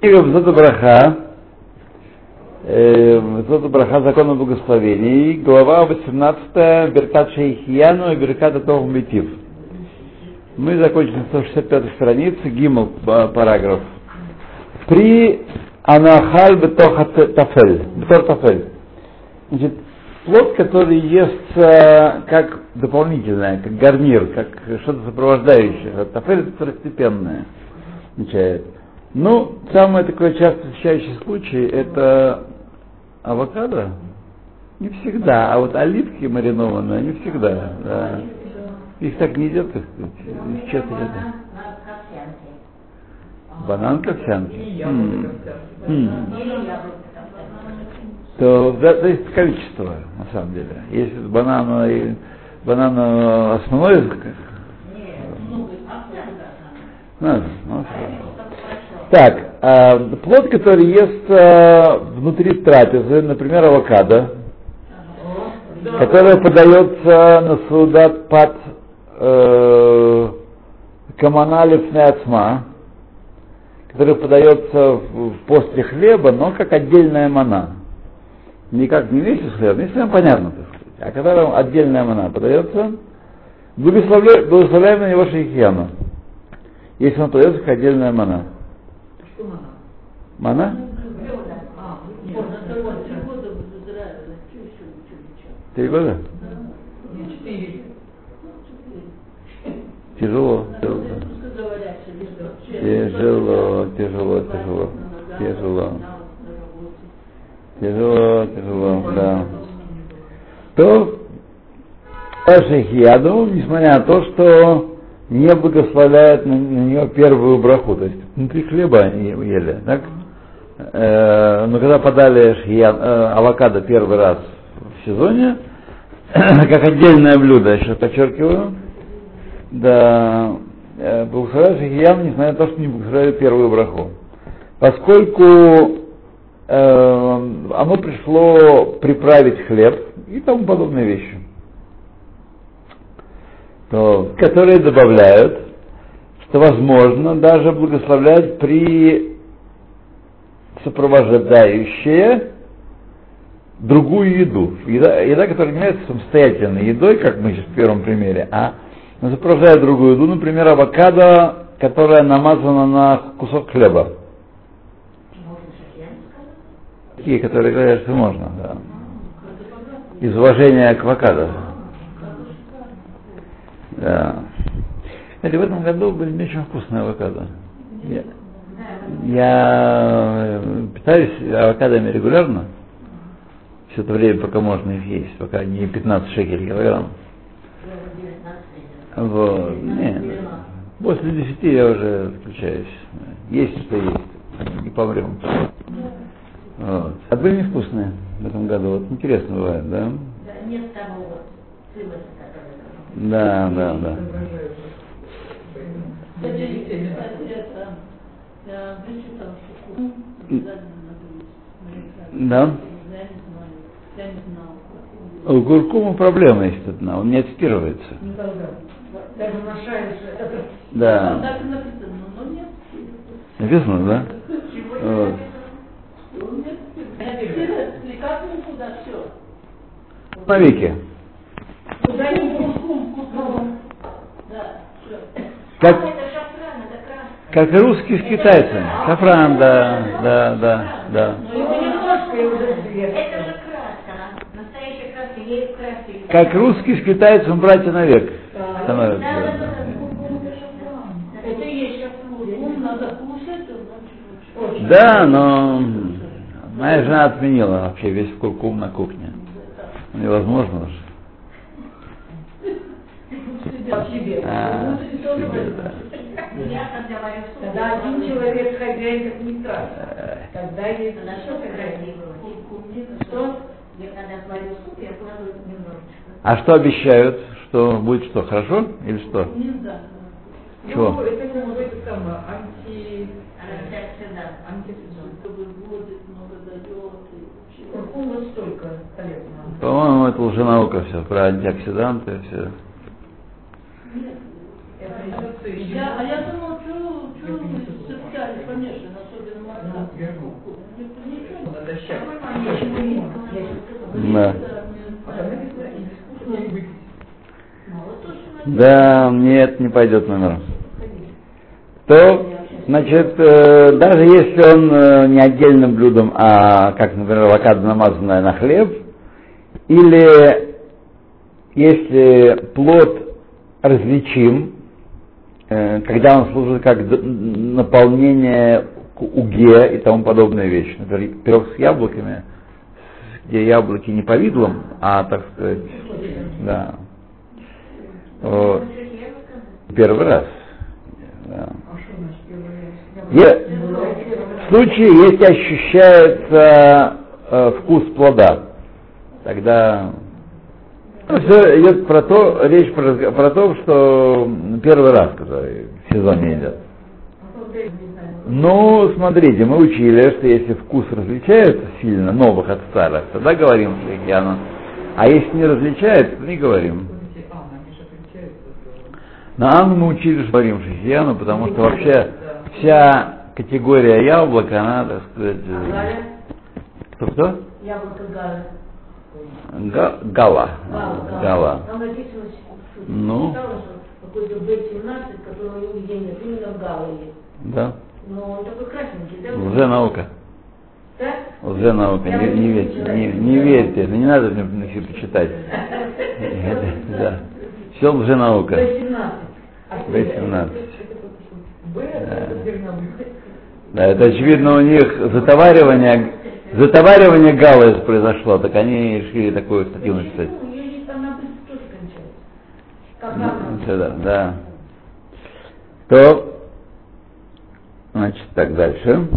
Книга Взота Браха, Взота Браха, закон о благословении, глава 18, Беркат Шейхияну и Беркат Атов Митив. Мы закончили на 165 странице, Гимл, параграф. При Анахаль Бетоха Тафель. Бетор Тафель. Значит, плод, который ест как дополнительное, как гарнир, как что-то сопровождающее. Тафель это второстепенное. Означает. Ну, самый такой часто встречающий случай это авокадо. Не всегда, а вот оливки маринованные, не всегда. Да. Их так не едят, как сказать. Их часто едят. Банан к овсянке. То да, есть количество, на самом деле. Если банан банан основной ну, ну, так, э, плод, который ест э, внутри трапезы, например, авокадо, которое подается на судат под э, каманалев неацма, который подается в, после хлеба, но как отдельная мана. Никак не вместе с хлебом, если вам понятно, так сказать. А когда отдельная мана подается, благословляем, благословляем на него шейхьяна, если он подается как отдельная мана. Мана? Три года? Тяжело. Тяжело, тяжело, тяжело, тяжело. Тяжело. Тяжело, да. То Шахияду, несмотря на то, что не благословляет на, на нее первую браху, то есть внутри хлеба они ели, так? Э, но когда подали шхиян, э, авокадо первый раз в сезоне, как отдельное блюдо, еще подчеркиваю, да, э, благословляют шхиян, несмотря на то, что не благословляют первую браху. Поскольку оно пришло приправить хлеб и тому подобные вещи то, которые добавляют, что возможно даже благословлять при сопровождающее другую еду. Еда, еда, которая является самостоятельной едой, как мы сейчас в первом примере, а сопровождает другую еду, например, авокадо, которая намазана на кусок хлеба. Такие, которые говорят, что можно, да. Из уважения к авокадо. Да. Кстати, в этом году были не очень вкусные авокадо. Я, я питаюсь авокадами регулярно. Все это время, пока можно их есть, пока не 15 шекелей килограмм. Вот. Нет. После 10 я уже отключаюсь. Есть что есть. Не помрем. Вот. А были невкусные в этом году. Вот интересно бывает, да? Да, нет того вот да, да, да. Да. У куркума проблема есть одна, он не отстирывается. Да. Написано, да? Вот. Навеки. Как, как русский с китайцем. Шафран, да, да, да, да. Как русский с китайцем братья навек становятся. Да, но моя жена отменила вообще весь куркум на кухне. Невозможно уже себе. А, себе, да. Когда один человек хозяин, так не страшно. Когда есть... На что ты Что? А что обещают? Что будет что, хорошо или что? Не знаю. Чего? Ну, это как бы это самое, анти... Много дает. Столько полезного? По-моему, это лженаука все, про антиоксиданты, все. Я, а я думал, что конечно, особенно молока. Да. Да, нет, не пойдет номер. То, значит, э, даже если он э, не отдельным блюдом, а как, например, авокадо намазанное на хлеб, или если плод различим, э, когда он служит как наполнение уге и тому подобная вещь. Например, пирог с яблоками, где яблоки не повидлом, а, так сказать, да. Вот. Первый раз. Да. Е- в случае, если ощущается э, вкус плода, тогда все идет про то, речь про, про то, что первый раз, который в сезоне идет. Ну, смотрите, мы учили, что если вкус различается сильно, новых от старых, тогда говорим шейхьяну. А если не различается, то не говорим. На Анну мы учили, что говорим шейхьяну, потому что вообще вся категория яблок, она, так сказать, э, Галя, кто-кто? яблоко Галя. Га- Гала. Гала, Гала. Там написано, Ну. какой-то Б-17, который нигде нет, именно Гала есть. Да. Но он такой красненький, да? Лженаука. Так? Лженаука. Не, не верьте, не, не верьте, не надо мне всё почитать. Это, Да. Все лженаука. Б-17. А Б-17. Да, это очевидно у них затоваривание, затоваривание галы произошло, так они решили такую статью написать. Ну, ее есть там на тоже кончается. Как Ну, сюда, да. То, значит, так дальше.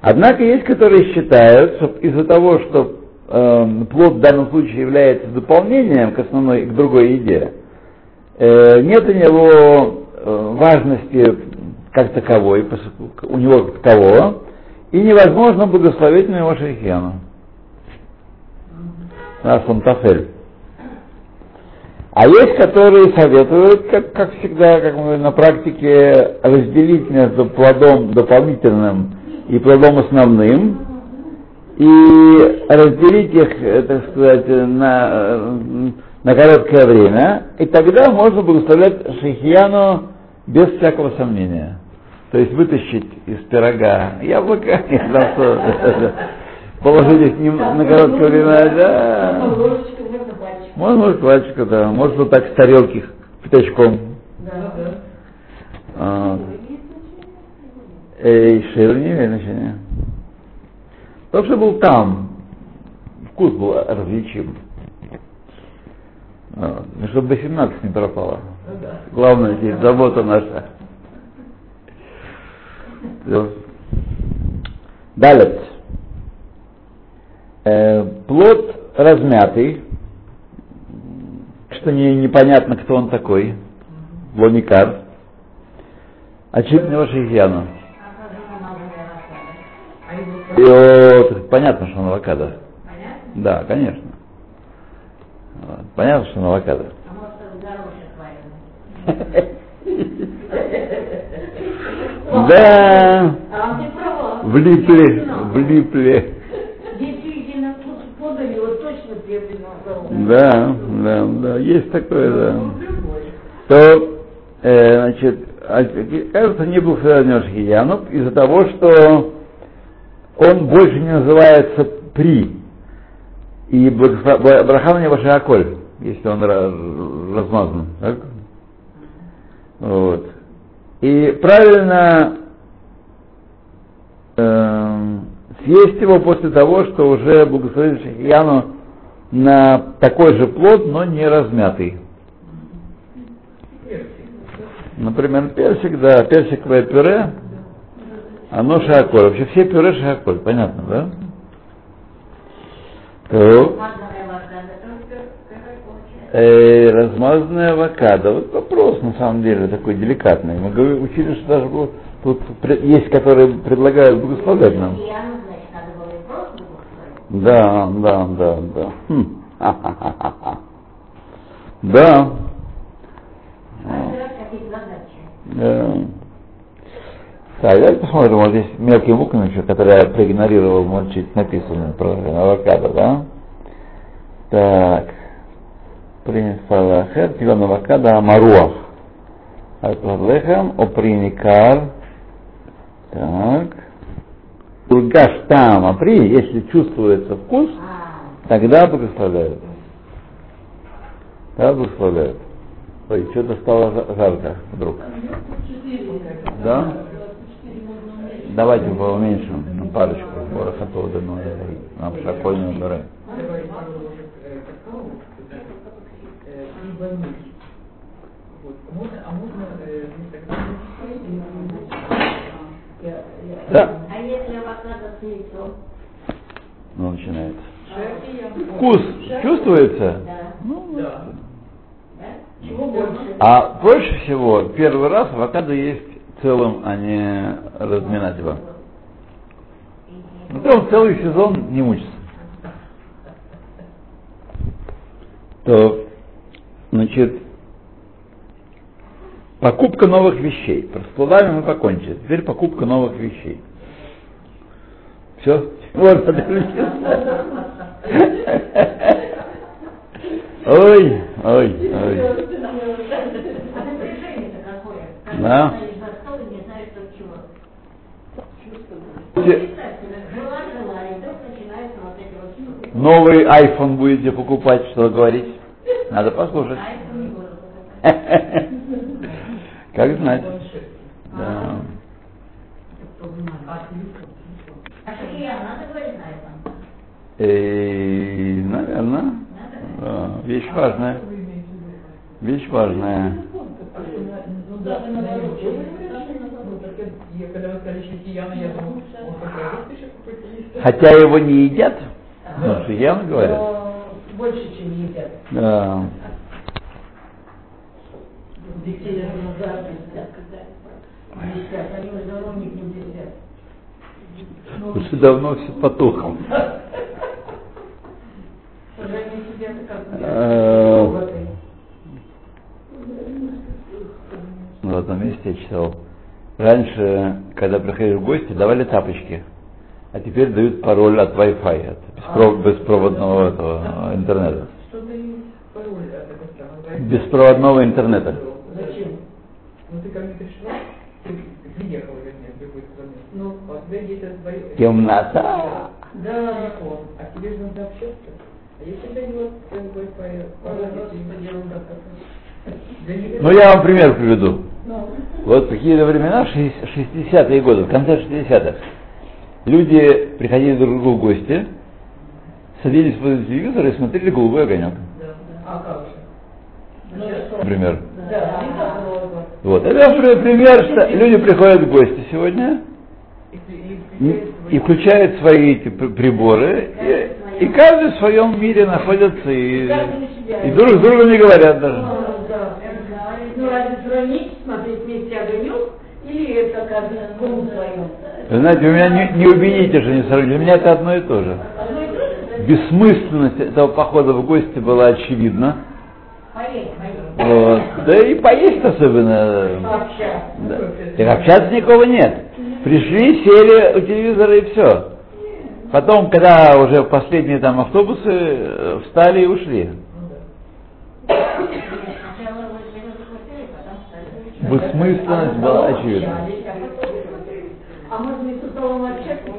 Однако есть, которые считают, что из-за того, что э, плод в данном случае является дополнением к основной, к другой еде, э, нет у него важности как таковой, у него как такового, и невозможно благословить на его шейхену. Раз он тафель. А есть, которые советуют, как, как всегда, как мы на практике, разделить между плодом дополнительным и плодом основным, и разделить их, э, так сказать, на, э, на короткое время, и тогда можно благословлять шейхияну без всякого сомнения. То есть вытащить из пирога яблоко и сразу положить их на короткое время, да. Ложечка, можно пальчик. Можно, да. Может, вот так с тарелки пятачком. Да, да. А, Эй, шею не имеет значения. То, что был там, вкус был различим. А, ну, чтобы до 17 не пропало. Главное здесь забота наша. Далее. Э, плод размятый, что не, непонятно, кто он такой, лоникар, очевидно его шейхьяну. И вот, понятно, что он авокадо. Да, конечно. Понятно, что он авокадо. А может, это горошек вареный. Да, А влипли, влипли. Да, да, да, есть такое, да. То, э, значит, а, кажется, не был Федор Шахиянов из-за того, что он больше не называется при. И Брахана не ваша аколь, если он размазан. Так? Вот. И правильно эм, съесть его после того, что уже благословили Шахияну на такой же плод, но не размятый. Например, персик, да, персиковое пюре, оно шиаколь. Вообще все пюре шиаколь, понятно, да? То, э, размазанная авокадо. Вот вопрос, на самом деле, такой деликатный. Мы говорили, учили, что даже было- тут есть, которые предлагают благословлять нам. Да, да, да, да. Хм. Ха-ха-ха-ха. Да. Задачи. Да. Так, давайте посмотрим, вот здесь мелкими буквами еще, которые я проигнорировал, может, чуть написано про авокадо, да? Так. Принфалахер, тиган авокадо, амаруах. Аль-Лехам, оприникар. Так. Ургаш там, апри, если чувствуется вкус, тогда благословляют. Тогда благословляют. Ой, что-то стало жа- жарко вдруг. Да? Давайте поуменьшим на парочку. Борохатова да ну, нам шакольную убираем. Да. А если авокадо с яйцом? Ну, начинается. Вкус чувствуется? Да. Ну, Да. Да? Чего больше? А проще всего первый раз авокадо есть целым, а не разминать его. Ну, там целый сезон не мучится. То, значит, покупка новых вещей. Про с плодами мы покончили. Теперь покупка новых вещей. Все? Вот, подождите. Ой, ой, ой. Да. Новый iPhone будете покупать, что говорить? Надо послушать. А это не буду покупать. Как знать. Планшет. Да. А. А? Э, наверное. Да, вещь важная. Вещь важная. А. Хотя его не едят, потому что явно говорят. Но Больше, чем едят. Да. Детей назад висят, когда они уже давно не. Ну, Уже давно все потухло. Э. В одном месте я читал. Раньше, когда приходишь в гости, давали тапочки. А теперь дают пароль от Wi-Fi, от беспро- беспроводного этого, интернета. Что-то есть пароль от этого самого. Беспроводного интернета. Ну ты ко мне пришла, ты приехала, вернее, с другой страны. Ну, а у тебя есть этот твой- Темнота. Да, телефон. А тебе же надо общаться. А если дает э, Wi-Fi, Ну, я вам пример приведу. Вот в какие-то времена, в 60-е годы, в конце 60-х, люди приходили друг к другу в гости, садились под телевизор и смотрели голубой огонек, А как же? Ну, например. Вот. Это при- пример, что люди приходят в гости сегодня И- включают свои эти пр- приборы, и, и каждый в своем мире находится и, и друг с другом не говорят даже. Ну, своем? Вы знаете, вы меня не, не убедите, что не сравнить. Для меня это. Одно и то же? Бессмысленность этого похода в гости была очевидна. Вот. Да и поесть особенно. Да. И общаться никого нет. Пришли, сели у телевизора и все. Потом, когда уже последние там автобусы э, встали и ушли. Бессмысленность была очевидна. А можно и с столом общаться?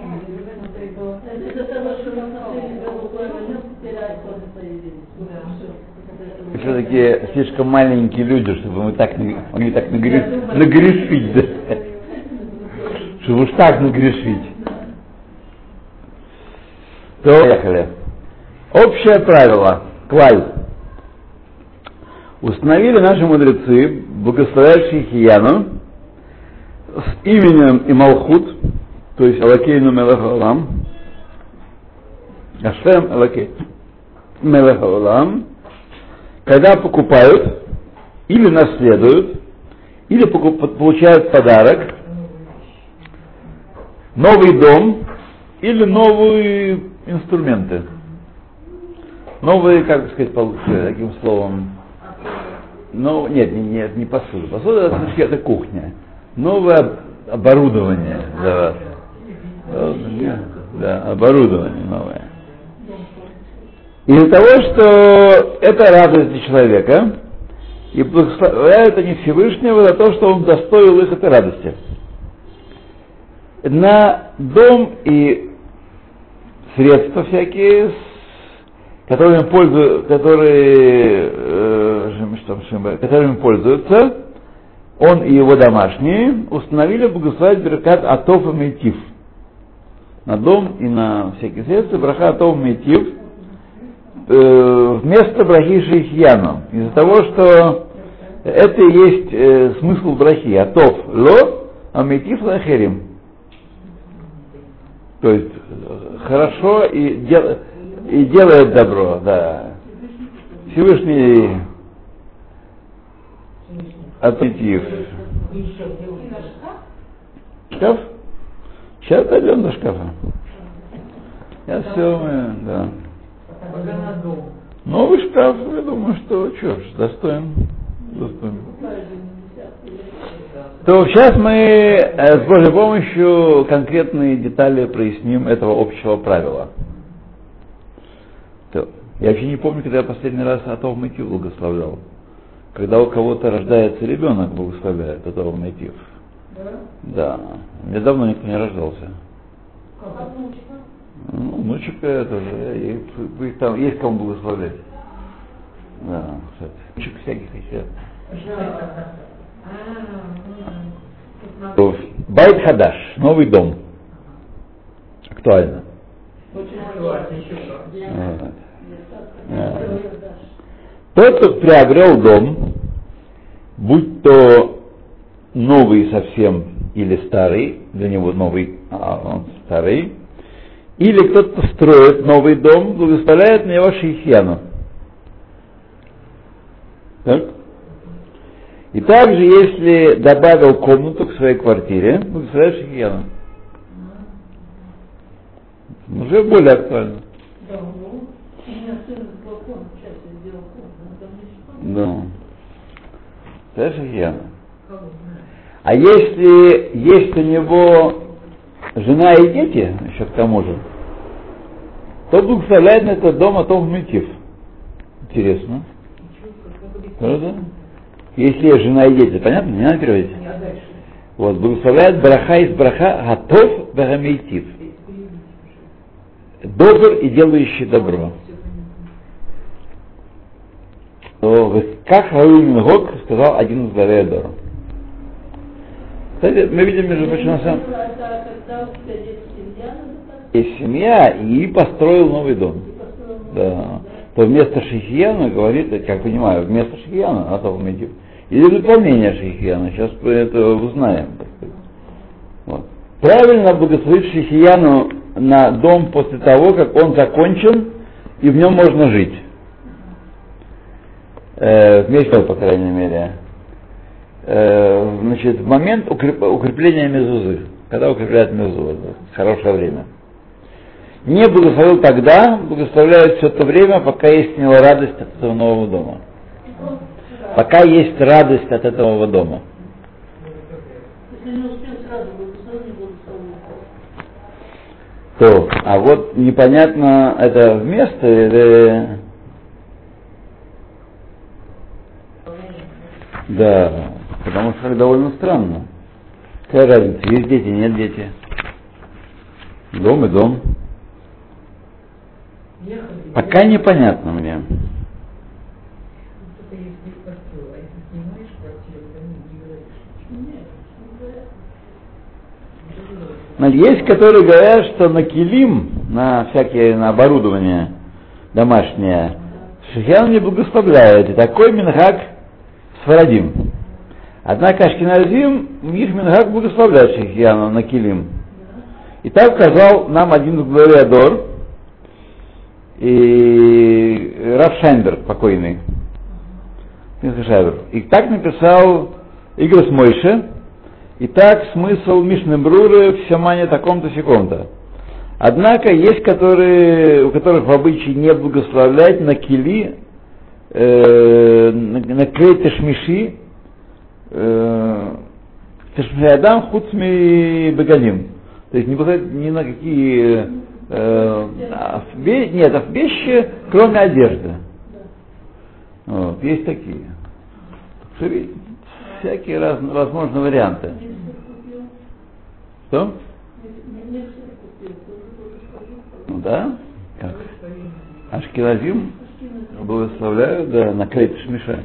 Вы все-таки слишком маленькие люди, чтобы мы так могли так нагре- нагрешить. Да? Чтобы уж так нагрешить. То поехали. Общее правило. Клаль. Установили наши мудрецы, благословляющие Хияну, с именем и Малхут, то есть Алакейну Мелахалам, Ашем Алакей Мелахалам, когда покупают или наследуют, или получают подарок, новый дом или новые инструменты. Новые, как сказать получше, таким словом, ну, нет, не, нет, не посуда. Посуда это, всё-таки это кухня. Новое оборудование для вас. Да, оборудование новое. Из-за того, что это радость для человека, и благословляют они Всевышнего за то, что он достоил их этой радости. На дом и средства всякие, которыми, пользуют, которые, э, которыми пользуются, он и его домашние установили благословить Беркат Атов и Мейтив. На дом и на всякие средства браха Атов и Мейтив э, вместо брахи Шейхьяну. Из-за того, что это и есть э, смысл брахи. Атов ло, а Мейтив лахерим. То есть э, хорошо и, дел, и делает добро, да. Всевышний аппетит. Шкаф? Сейчас дойдем до шкафа. Я все, да. Новый шкаф, я думаю, что что ж, достоин. достоин. То сейчас мы э, с Божьей помощью конкретные детали проясним этого общего правила. То, я вообще не помню, когда я последний раз Атов Мотив благословлял. Когда у кого-то рождается ребенок, благословляет Атов Мотив. Да? Да. Мне давно никто не рождался. Как? Ну, внучек это же, и, и, там есть кому благословлять. Да, кстати. Внучек всяких еще. Байт Хадаш, новый дом. Актуально. Вот. Тот, кто приобрел дом, будь то новый совсем или старый, для него новый, а он старый, или кто-то строит новый дом, благословляет на него шейхьяну. Так? И также, если добавил комнату к своей квартире, благословляет шейхьяну. Уже более актуально. Да, Да. Шейхьяну. А если есть у него жена и дети, еще к тому же, то благословляет на этот дом, а то в мотив. Интересно. Правда? Если жена и дети, понятно? Не надо переводить. Вот, благословляет браха из браха готов багамейтив. Добр и делающий добро. То, как Рауль Гог сказал один из Лавеадоров. Кстати, мы видим, между прочим, на самом есть семья, и построил новый дом. Да. То вместо Шихияна говорит, как понимаю, вместо Шихияна, а то Медив. Или дополнение Шихияна, сейчас мы это узнаем. Вот. Правильно благословить Шихияну на дом после того, как он закончен, и в нем можно жить. Э, вместе, по крайней мере. Э, значит, в момент укреп, укрепления мезузы, когда укрепляют мезузу, хорошее время. Не благословил тогда, благословляют все это время, пока есть у него радость от этого нового дома. Пока есть радость от этого дома. То, а вот непонятно, это вместо или... Да, потому что довольно странно. Какая разница, есть дети, нет дети. Дом и дом. Пока непонятно мне. А. Значит, Есть, которые говорят, что на килим, на всякие на оборудование домашнее, Шихьян не благословляет. И такой минхак сфарадим. Однако Ашкиназим, их минхак благословляет Шихьяна на килим. И так сказал нам один из главиадор, и Раф Шайнберг покойный. И так написал Игорь Мойше, и так смысл Мишны Бруры в Сямане таком-то секом-то. Однако есть, которые, у которых в обычае не благословлять на кили, э, на, на клейте шмиши, э, Тешмиядам хуцми баганим. То есть не ни на какие э, нет, а в вещи, кроме одежды. Вот, есть такие. Так что, всякие раз, возможные варианты. Что? Ну да? Как? Ашкелазим благословляют, да, на клейт шмиша.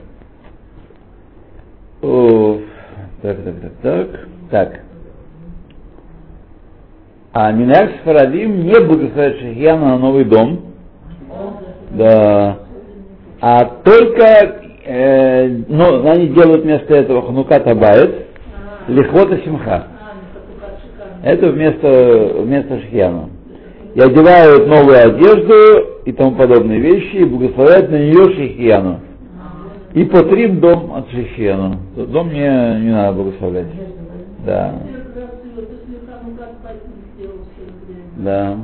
О, так, так, так, так. Так. А Минак Сфарадим не благословляет Шахияна на новый дом. Да. А только, э, ну, они делают вместо этого Ханукат Абайт, Лихвота Симха. Это вместо, вместо Шахияна. И одевают новую одежду и тому подобные вещи, и благословляют на нее Шахияну. И потрим дом от Шахияну. Дом мне не надо благословлять. Да, да.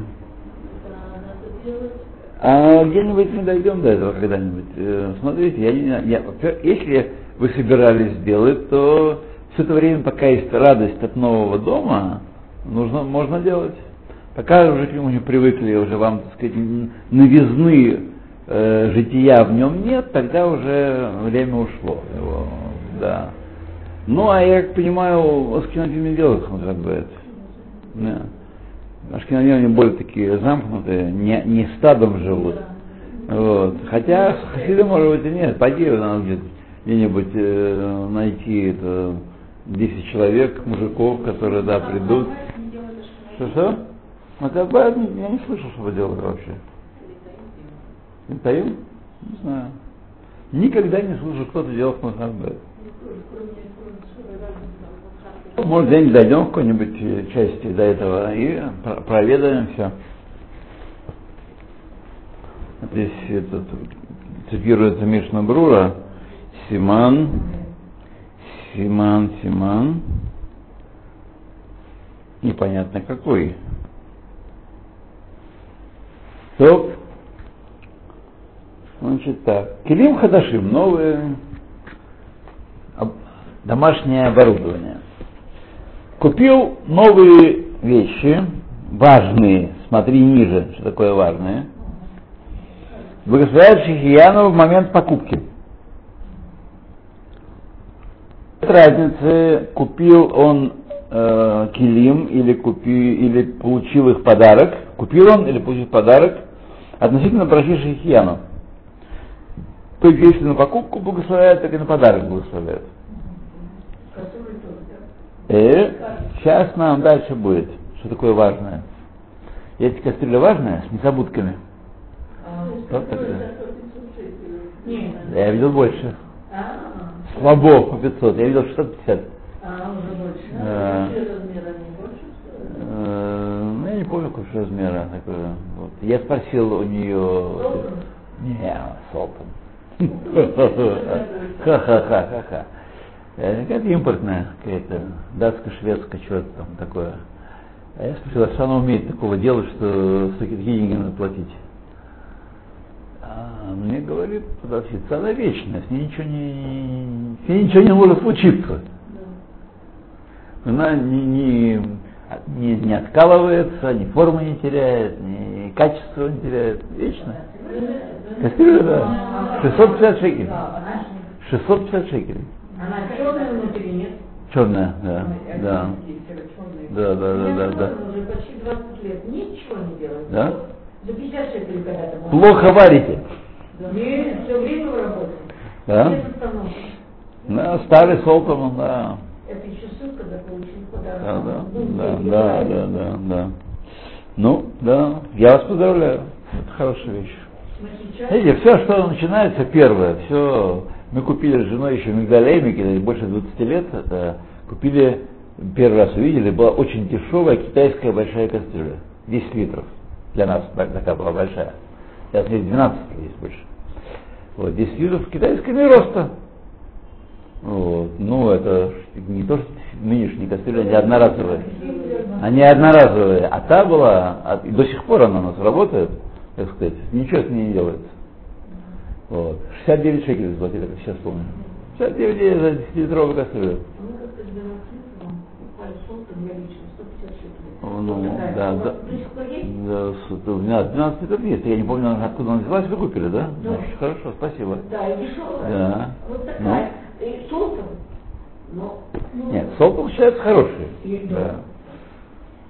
А где-нибудь мы дойдем до этого когда-нибудь. Э, Смотрите, я, не, я, если вы собирались сделать, то все это время, пока есть радость от нового дома, нужно, можно делать. Пока уже к нему не привыкли, уже вам, так сказать, новизны э, жития в нем нет, тогда уже время ушло. Его, да. Ну, а я как понимаю, аскинадим делают как бы это. Да. Ашкенадим, они более такие замкнутые, не, не стадом живут. Вот. Хотя хасиды, может быть, и нет. Пойди, надо где- где-нибудь э, найти это, 10 человек, мужиков, которые, да, придут. Что-что? Бывает, я не слышал, что делали вообще. Таим? Не знаю. Никогда не слышу, кто-то делал Махаббет. Может, где-нибудь дойдем в какой-нибудь э, части до этого и про- проведаем все. Здесь этот, цитируется Мишна Брура, Симан, Симан, Симан, непонятно какой. Топ. Значит так. Килим Хадашим, новые домашнее оборудование. Купил новые вещи, важные, смотри ниже, что такое важное. Благословляет Шихияну в момент покупки. Нет разницы, купил он э, килим или, купи, или получил их подарок, купил он или получил подарок относительно прощи Шихияну. То есть, если на покупку благословляют, так и на подарок благословляют. И сейчас нам дальше будет, что такое важное. Есть кастрюля важная, с незабудками. Что такое? Я видел больше. А, Слабо по 500, я видел 650. а, уже больше. Больше? Э, Ну, я не помню, какого размера такое. Вот. Я спросил у нее... Не, Солтон. Ха-ха-ха-ха-ха. Э, Какая-то импортная, какая-то датско-шведская, что-то там такое. А я спросил, а что она умеет такого делать, что такие деньги надо платить? А мне говорит, продавщица, она вечная, с ней ничего не, с ней ничего не может случиться. Она не, не, не, не откалывается, ни формы не теряет, ни качества не теряет. Вечно. Кастрюля, да. 650 шекелей. Она, 650 шекелей. она черная внутри, нет? Черная, да, да. Да, да, да, да, да. Уже почти 20 лет ничего не делает. Да? За 50 шекелей когда-то. было. Плохо варите. Нет, все время в работе. Да? Да, старый Солтон, да. Это еще сын, когда получил подарок. Да, да, Был да, да, да, да, да. Ну, да, я вас поздравляю. Это хорошая вещь. Видите, все, что начинается первое, все, мы купили с женой еще мигдалеймики, больше 20 лет, купили, первый раз увидели, была очень дешевая китайская большая кастрюля, 10 литров, для нас так- такая была большая, сейчас есть 12 есть больше. Вот, 10 литров китайского не роста. Вот. Ну, это не то, что нынешние кастрюли, они одноразовые. Они одноразовые. А та была, а- и до сих пор она у нас работает, так сказать, ничего с ней не делается. Вот. 69 шекелей заплатили, как сейчас помню. 69 за 10-литровую кастрюлю. Мы как-то 12 лет у меня лично 156 лет. Ну, такая. да, да. Да, у меня 12 лет есть. Я не помню, откуда она взялась, вы купили, да? Да. Очень Хорошо, спасибо. Да, и дешевая. Да. Вот такая. И солтом. Но, ну, Нет, солтом считается хороший. И- Да. да.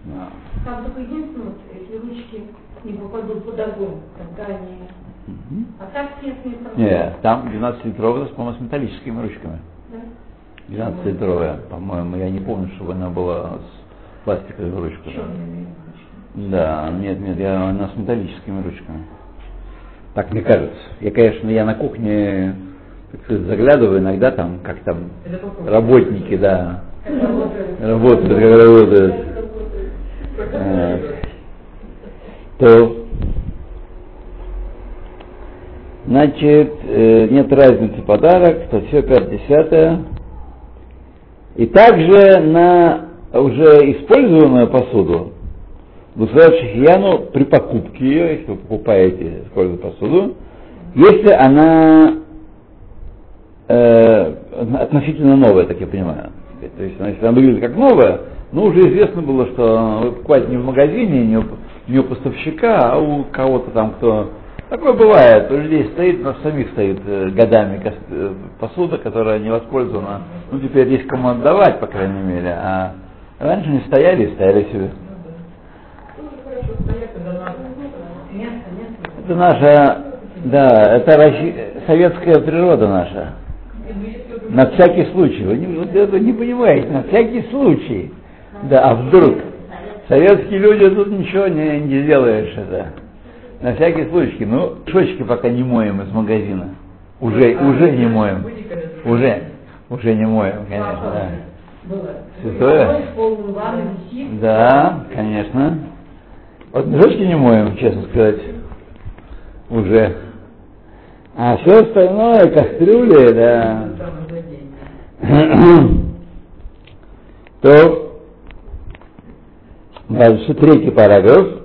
Да. Там только единственное, если ручки не попадут под огонь, тогда они... А тесные там... Нет, там 12-литровая, по-моему, с металлическими ручками. Да? 12-литровая, по-моему, я не помню, чтобы она была с пластиковой ручкой. Да, нет, нет, я, она с металлическими ручками. Так мне кажется. Я, конечно, я на кухне так сказать, заглядываю иногда там, как там работники, да, работают, как работают. Э, То, значит, э, нет разницы подарок, то все 5 И также на уже использованную посуду, Гусарат Шахияну при покупке ее, если вы покупаете использованную посуду, если она э, относительно новая, так я понимаю. То есть, если она выглядит как новая, ну, уже известно было, что вы покупаете не в магазине, не у, не у поставщика, а у кого-то там, кто... Такое бывает, у людей стоит, у нас самих стоит э, годами э, посуда, которая не воспользована. Ну, теперь есть кому отдавать, по крайней мере, а раньше не стояли стояли себе. Это наша, да, это советская природа наша. На всякий случай. Вы не, вот это не понимаете, на всякий случай. Да, а вдруг? Советские люди тут ничего не, не сделаешь это. На всякий случай. Ну, шочки пока не моем из магазина. Уже, уже не моем. Уже, уже не моем, конечно, да. Святое? Да, конечно. Вот мешочки не моем, честно сказать. Уже. А все остальное, кастрюли, да. То дальше третий параграф.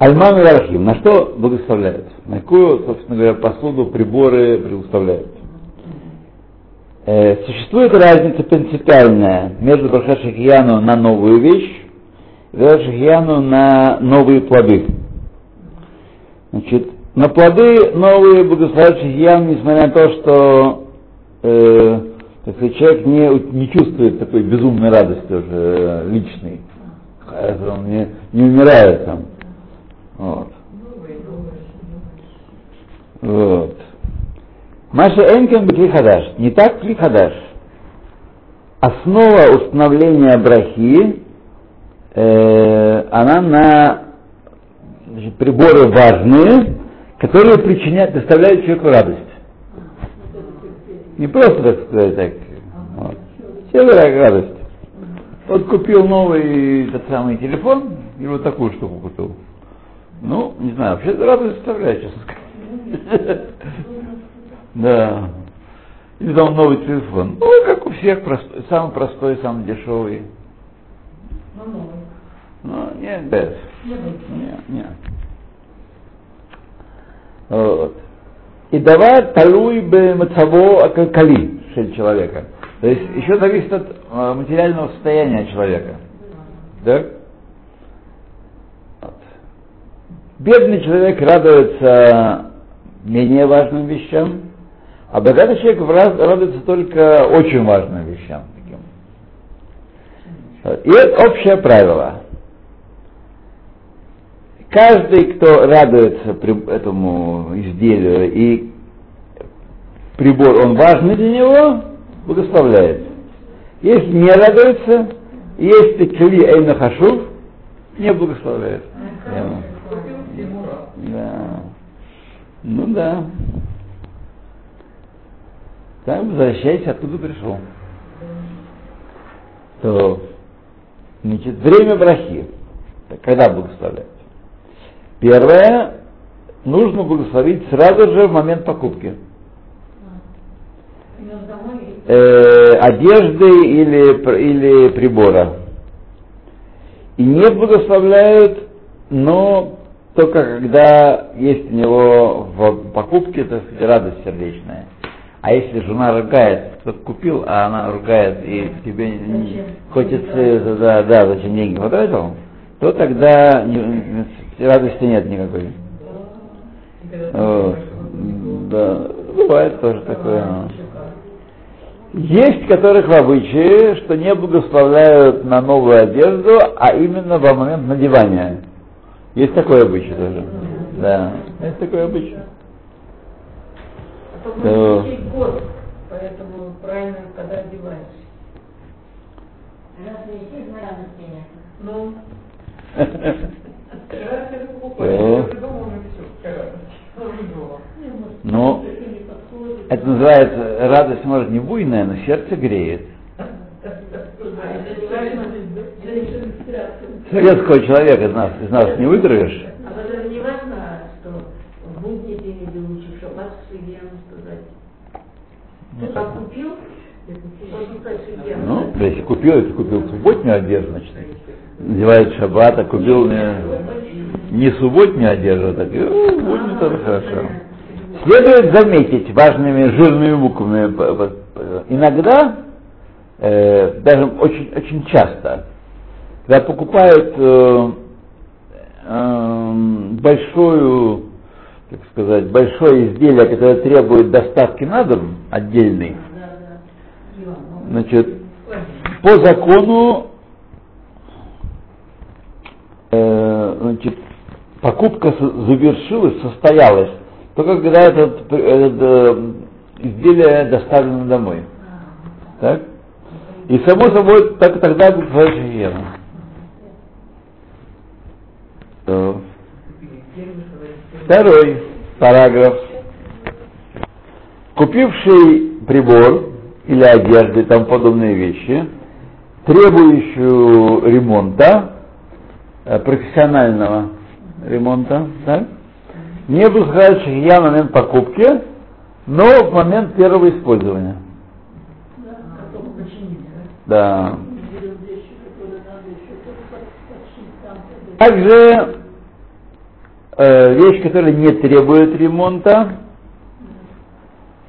Альман и Рахим. На что благословляют? На какую, собственно говоря, посуду, приборы благословляют? Э, существует разница принципиальная между Брахат на новую вещь и Брахат на новые плоды. Значит, на плоды новые благословляют Шахиян, несмотря на то, что э, так человек не, не чувствует такой безумной радости уже э, личной. Он не, не умирает там. Вот. Вот. Маша Энкен Бекли Хадаш. Не так Кли Хадаш. Основа установления брахи, э, она на значит, приборы важные, которые причиняют, доставляют человеку радость. Не просто, так сказать, так. Вот. Все радость. Вот купил новый этот самый телефон, и вот такую штуку купил. Ну, не знаю, вообще радость доставляет, честно сказать. Да. Или там новый телефон. Ну, как у всех, простой, самый простой, самый дешевый. Ну, новый. Ну, нет, без. Нет, нет. Вот. И давай талуй бы мацаво кали шель человека. То есть еще зависит от э, материального состояния человека. Да? Вот. Бедный человек радуется менее важным вещам, а богатый человек радуется только очень важным вещам. Таким. И это общее правило. Каждый, кто радуется этому изделию и прибор, он важный для него, благословляет. Если не радуется, если кли эйна хашув, не благословляет. Да. Ну да. Так, возвращайся, откуда пришел. То, значит, время брахи. Так, Когда благословлять? Первое, нужно благословить сразу же в момент покупки. Э, одежды или, или прибора. И не благословляют, но только когда есть у него в покупке, так сказать, радость сердечная. А если жена ругает, кто купил, а она ругает, и тебе не- хочется, да, да, зачем деньги потратил, то тогда не- радости нет никакой. Вот. Да, бывает тоже такое. Есть, которых в обычае, что не благословляют на новую одежду, а именно во момент надевания. Есть такое обычай тоже. Да, есть такое обычай. А то год, поэтому правильно, когда нет? Ну, раз все, какая радость. Ну. Ну, это называется, радость может не буйная, но сердце греет. Советского человека из нас, из нас не вытравишь. А потом не важно, что в будни ты не доучишь, что вас шиген сказать. Ты как купил, можно сказать шиген. Ну, да, если купил, если купил субботнюю одежду, значит, надевает шаббат, а купил не, не субботнюю одежду, так и ну, будни тоже хорошо. Следует заметить важными жирными буквами, иногда, э, даже очень, очень часто, когда покупают э, эм, большую, как сказать, большое изделие, которое требует доставки на дом отдельный, значит, по закону э, значит, покупка завершилась, состоялась, только когда этот, этот, э, изделие доставлено домой. Так? И само собой, так, тогда будет своя гигиена. Э, Второй параграф. Купивший прибор или одежду и тому подобные вещи, требующую ремонта, э, профессионального ремонта, так? не благословляет шахия в момент покупки, но в момент первого использования. Да. Также э, вещь, которая не требует ремонта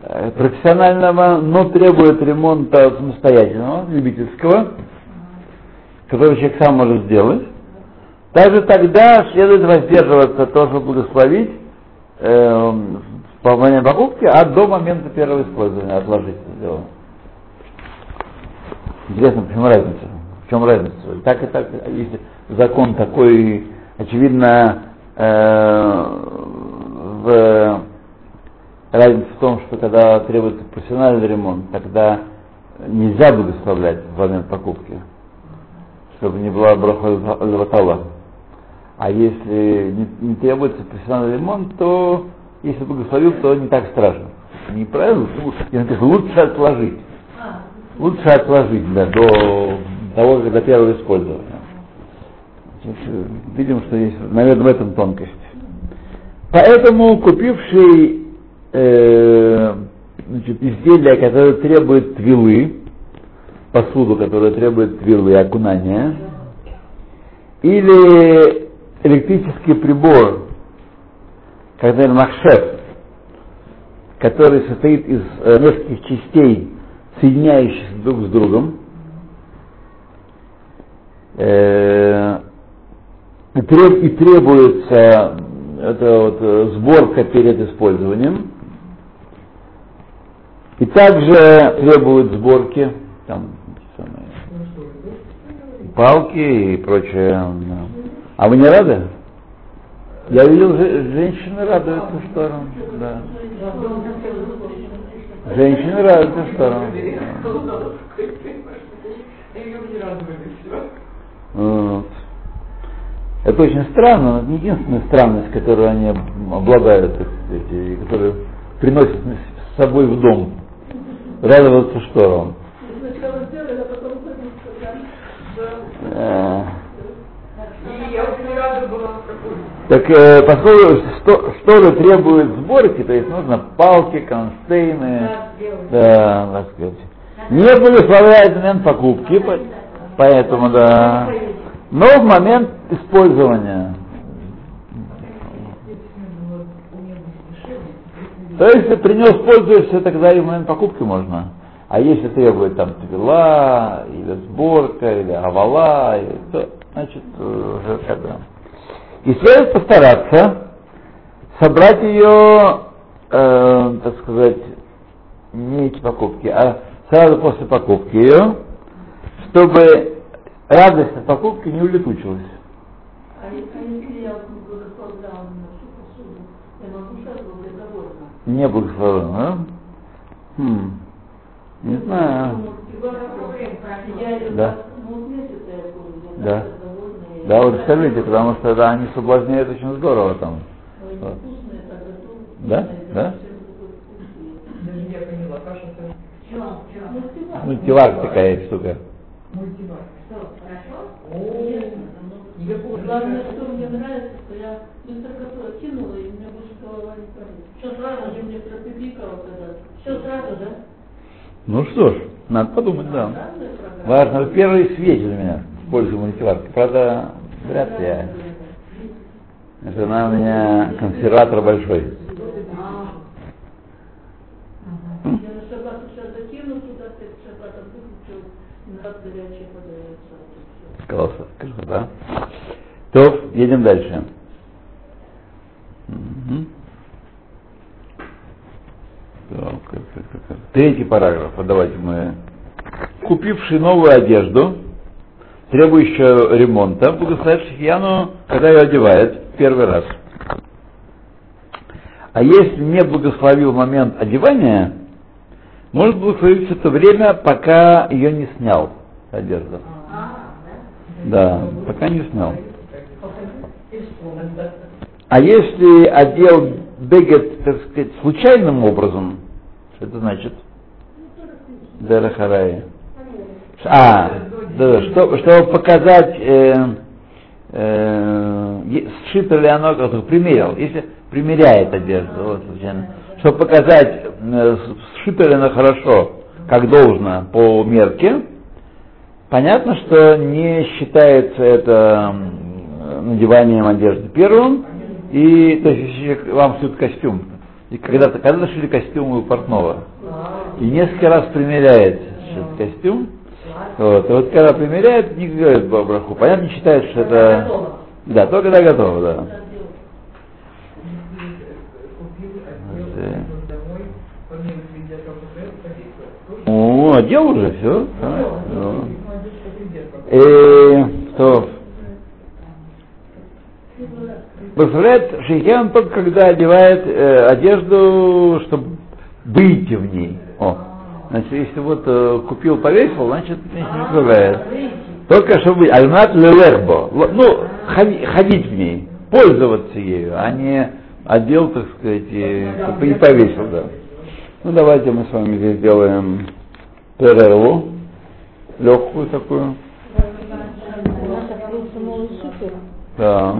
э, профессионального, но требует ремонта самостоятельного, любительского, который человек сам может сделать. Даже тогда следует воздерживаться тоже благословить э, по моменту покупки, а до момента первого использования отложить это дело. Интересно, почему разница? В чем разница? Так и так, если закон такой, очевидно, э, в разница в том, что когда требуется профессиональный ремонт, тогда нельзя благословлять в момент покупки, чтобы не была браха А если не, не требуется профессиональный ремонт, то если благословил, то не так страшно. Неправильно, я лучше отложить. Лучше отложить, да, до того, как до первого использования. Видим, что есть, наверное, в этом тонкость. Поэтому купивший э, значит, изделие, которое требует твилы, посуду, которая требует твилы, окунания, или электрический прибор, когда махшеф, который состоит из э, нескольких частей, соединяющихся друг с другом, э, и, треб, и требуется это вот, э, сборка перед использованием, и также требуют сборки, там, самые, палки и прочее. А вы не рады? Я видел, же- женщины радуются сторону. Да. Женщины радуются в сторону. Вот. Это очень странно, но это не единственная странность, которую они обладают, так сказать, и которую приносят с собой в дом. Радоваться шторам. Э, я очень рада была, какой Так э, поскольку сто- шторы требуют сборки, то есть нужно палки, констейны, да, так сказать. Не благословляет момент покупки, по- поэтому да. Но в момент использования. То есть принес, пользуешься, тогда и в момент покупки можно. А если требует там твила, или сборка, или авала, или, то, значит, уже как бы. И следует постараться собрать ее, э, так сказать, не эти покупки, а сразу после покупки ее, чтобы радость от покупки не улетучилась. А если а я благословляла на всю посуду, я могу сейчас довольна? Не благословен, да? Хм. Не знаю. Я Да. ну, я помню, я Да. Да, вот скажите, потому что да, они соблазняют очень здорово там. Вот. Да? Да? Ну, тивак такая штука. ну, Главное, что мне нравится, что я быстро готова кинула, и у меня больше голова не болит. Все сразу, они мне пропипикало когда Все сразу, да? Ну что ж, надо подумать, да. Важно, первый свет у меня пользу мультиварки. Правда, вряд ли я. Жена у меня консерватор большой. А. Классно, скажу, да. То, едем дальше. Так. Третий параграф. Давайте мы. Купивший новую одежду, требующую ремонта, благословит Шихьяну, когда ее одевает первый раз. А если не благословил момент одевания, может благословить все то время, пока ее не снял одежду. Да, пока не снял. А если одел бегет, так сказать, случайным образом, что это значит? Дерахарай. А, да, что, чтобы показать, э, э, сшито ли оно, как примерил, если примеряет одежду, вот, случайно, чтобы показать, э, сшито ли оно хорошо, как должно, по мерке, понятно, что не считается это м, надеванием одежды первым, и то есть вам шьют костюм, и когда-то когда шили костюм у портного, и несколько раз примеряет костюм, вот, и вот когда примеряет, не говорит браху, понятно, не считает, что это... Да, только когда готово, да. Помимо свидеть повесил. О, одел уже, все. И Э, что? Благословляет Шейхян только когда одевает э, одежду, чтобы выйти в ней. О. Значит, если вот э, купил, повесил, значит, не благословляет. Только чтобы альмат лелербо, ну, ходи- ходить в ней, пользоваться ею, а не одел, так сказать, и, и повесил, да. Ну, давайте мы с вами здесь сделаем перерву, легкую такую. Да.